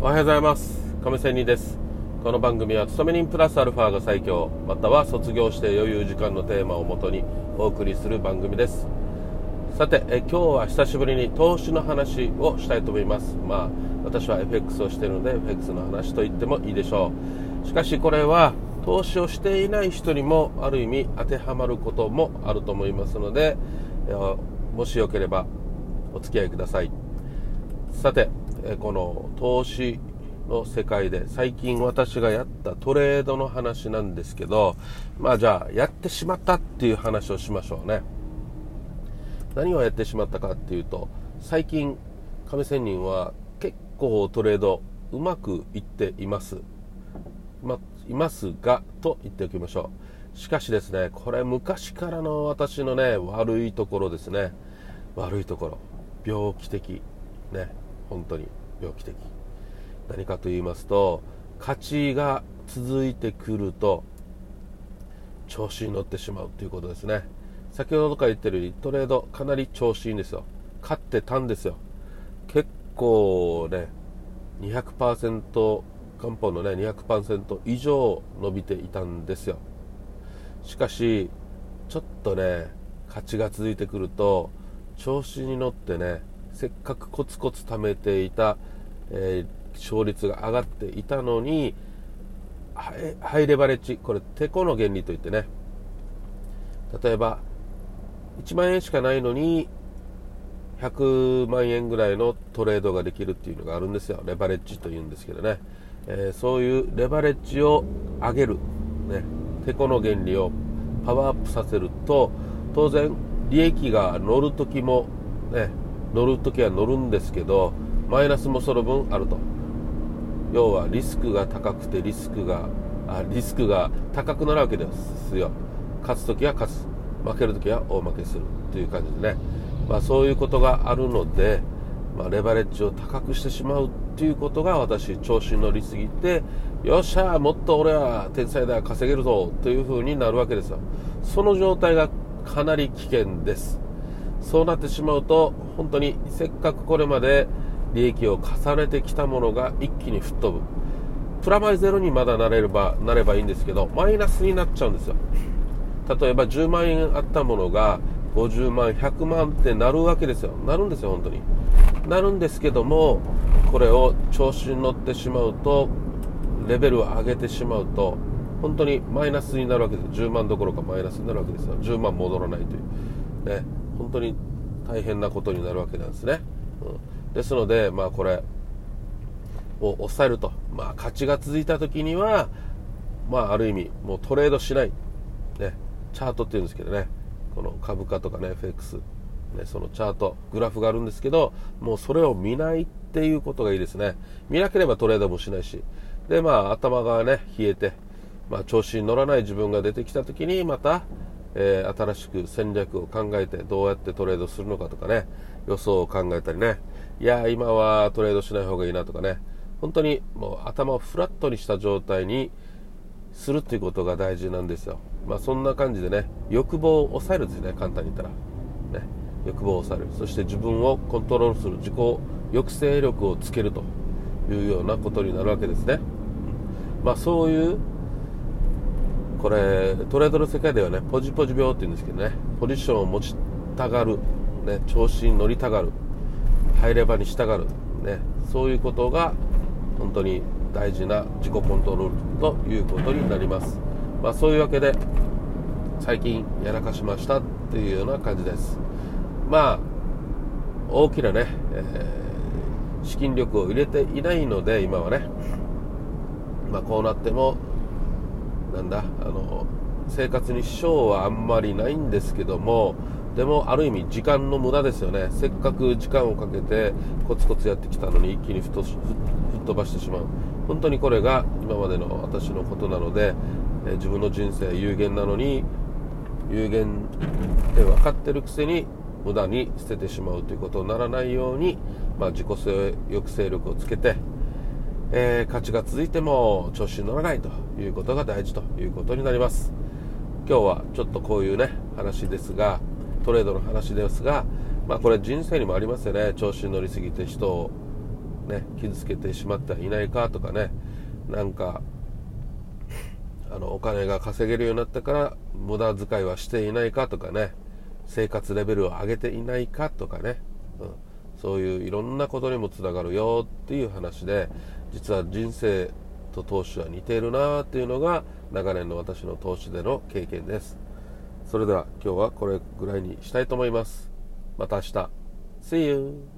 おはようございます。亀仙人です。この番組は勤め人プラスアルファが最強または卒業して余裕時間のテーマをもとにお送りする番組です。さてえ今日は久しぶりに投資の話をしたいと思います。まあ私は FX をしているので FX の話と言ってもいいでしょう。しかしこれは投資をしていない人にもある意味当てはまることもあると思いますのでもしよければお付き合いください。さてこの投資の世界で最近私がやったトレードの話なんですけどまあじゃあやってしまったっていう話をしましょうね。何をやってしまったかっていうと最近亀仙人は結構トレードうまくいっています。まいますがと言っておきましょう。しかしですねこれ昔からの私のね悪いところですね。悪いところ。病気的。ね。本当に病気的。何かと言いますと勝ちが続いてくると調子に乗ってしまうということですね。先ほどから言ってるようにトレードかなり調子いいんですよ。勝ってたんですよ。結構ね200%元本のね200%以上伸びていたんですよ。しかしちょっとね勝ちが続いてくると調子に乗ってねせっかくコツコツ貯めていた、えー、勝率が上がっていたのにハイレバレッジこれてこの原理といってね。例えば1万円しかないのに100万円ぐらいのトレードができるっていうのがあるんですよ。レバレッジというんですけどね、えー、そういうレバレッジを上げる、ね、てこの原理をパワーアップさせると当然利益が乗る時もね乗るときは乗るんですけどマイナスもその分あると。要はリスクが高くてリスクがあリスクが高くなるわけですよ。勝つ時は勝つ。負ける時は大負けするという感じでね、まあ、そういうことがあるので、まあ、レバレッジを高くしてしまうっていうことが私調子に乗りすぎてよっしゃもっと俺は天才だ稼げるぞという風になるわけですよ。その状態がかなり危険です。そうなってしまうと本当にせっかくこれまで利益を重ねてきたものが一気に吹っ飛ぶ。プラマイゼロにまだなれればなればいいんですけどマイナスになっちゃうんですよ。例えば10万円あったものが50万100万ってなるわけですよ。なるんですよ本当に。なるんですけどもこれを調子に乗ってしまうとレベルを上げてしまうと本当にマイナスになるわけです10万どころかマイナスになるわけですよ。10万戻らないという。ね。本当に大変なことになるわけなんですね、うん、ですのでまあこれを抑えると。まあ勝ちが続いた時にはまあある意味もうトレードしない。ね。チャートっていうんですけどね。この株価とかね FX ね、そのチャート、グラフがあるんですけど、もうそれを見ないっていうことがいいですね。見なければトレードもしないし、で、まあ頭がね、冷えて、まあ調子に乗らない自分が出てきた時にまた、えー、新しく戦略を考えてどうやってトレードするのかとかね予想を考えたりね。いや今はトレードしない方がいいなとかね。本当にもう頭をフラットにした状態にするっていうことが大事なんですよ。まあそんな感じでね欲望を抑えるんですね簡単に言ったら。ね。欲望を抑える。そして自分をコントロールする自己抑制力をつけるというようなことになるわけですね。まあそういうこれトレードの世界ではねポジポジ病って言うんですけどねポジションを持ちたがる、ね、調子に乗りたがるハイレバーにしたがる、ね、そういうことが本当に大事な自己コントロールということになります、まあ、そういうわけで最近やらかしましたっていうような感じです。まあ大きなね、えー、資金力を入れていないので今はね、まあ、こうなってもなんだ？あの生活に支障はあんまりないんですけどもでもある意味時間の無駄ですよね。せっかく時間をかけてコツコツやってきたのに一気に吹っ飛ばしてしまう。本当にこれが今までの私のことなので、え自分の人生有限なのに有限って分かってるくせに無駄に捨ててしまうということにならないように、まあ、自己抑制力をつけてえー、勝ちが続いても調子に乗らないということが大事ということになります。今日はちょっとこういうね話ですがトレードの話ですがまあこれ人生にもありますよね。調子に乗りすぎて人をね、傷つけてしまってはいないかとかね。なんかあのお金が稼げるようになってから無駄遣いはしていないかとかね。生活レベルを上げていないかとかね、うん、そういういろんなことにもつながるよっていう話で実は人生と投資は似ているなっていうのが長年の私の投資での経験です。それでは今日はこれぐらいにしたいと思います。また明日。See you!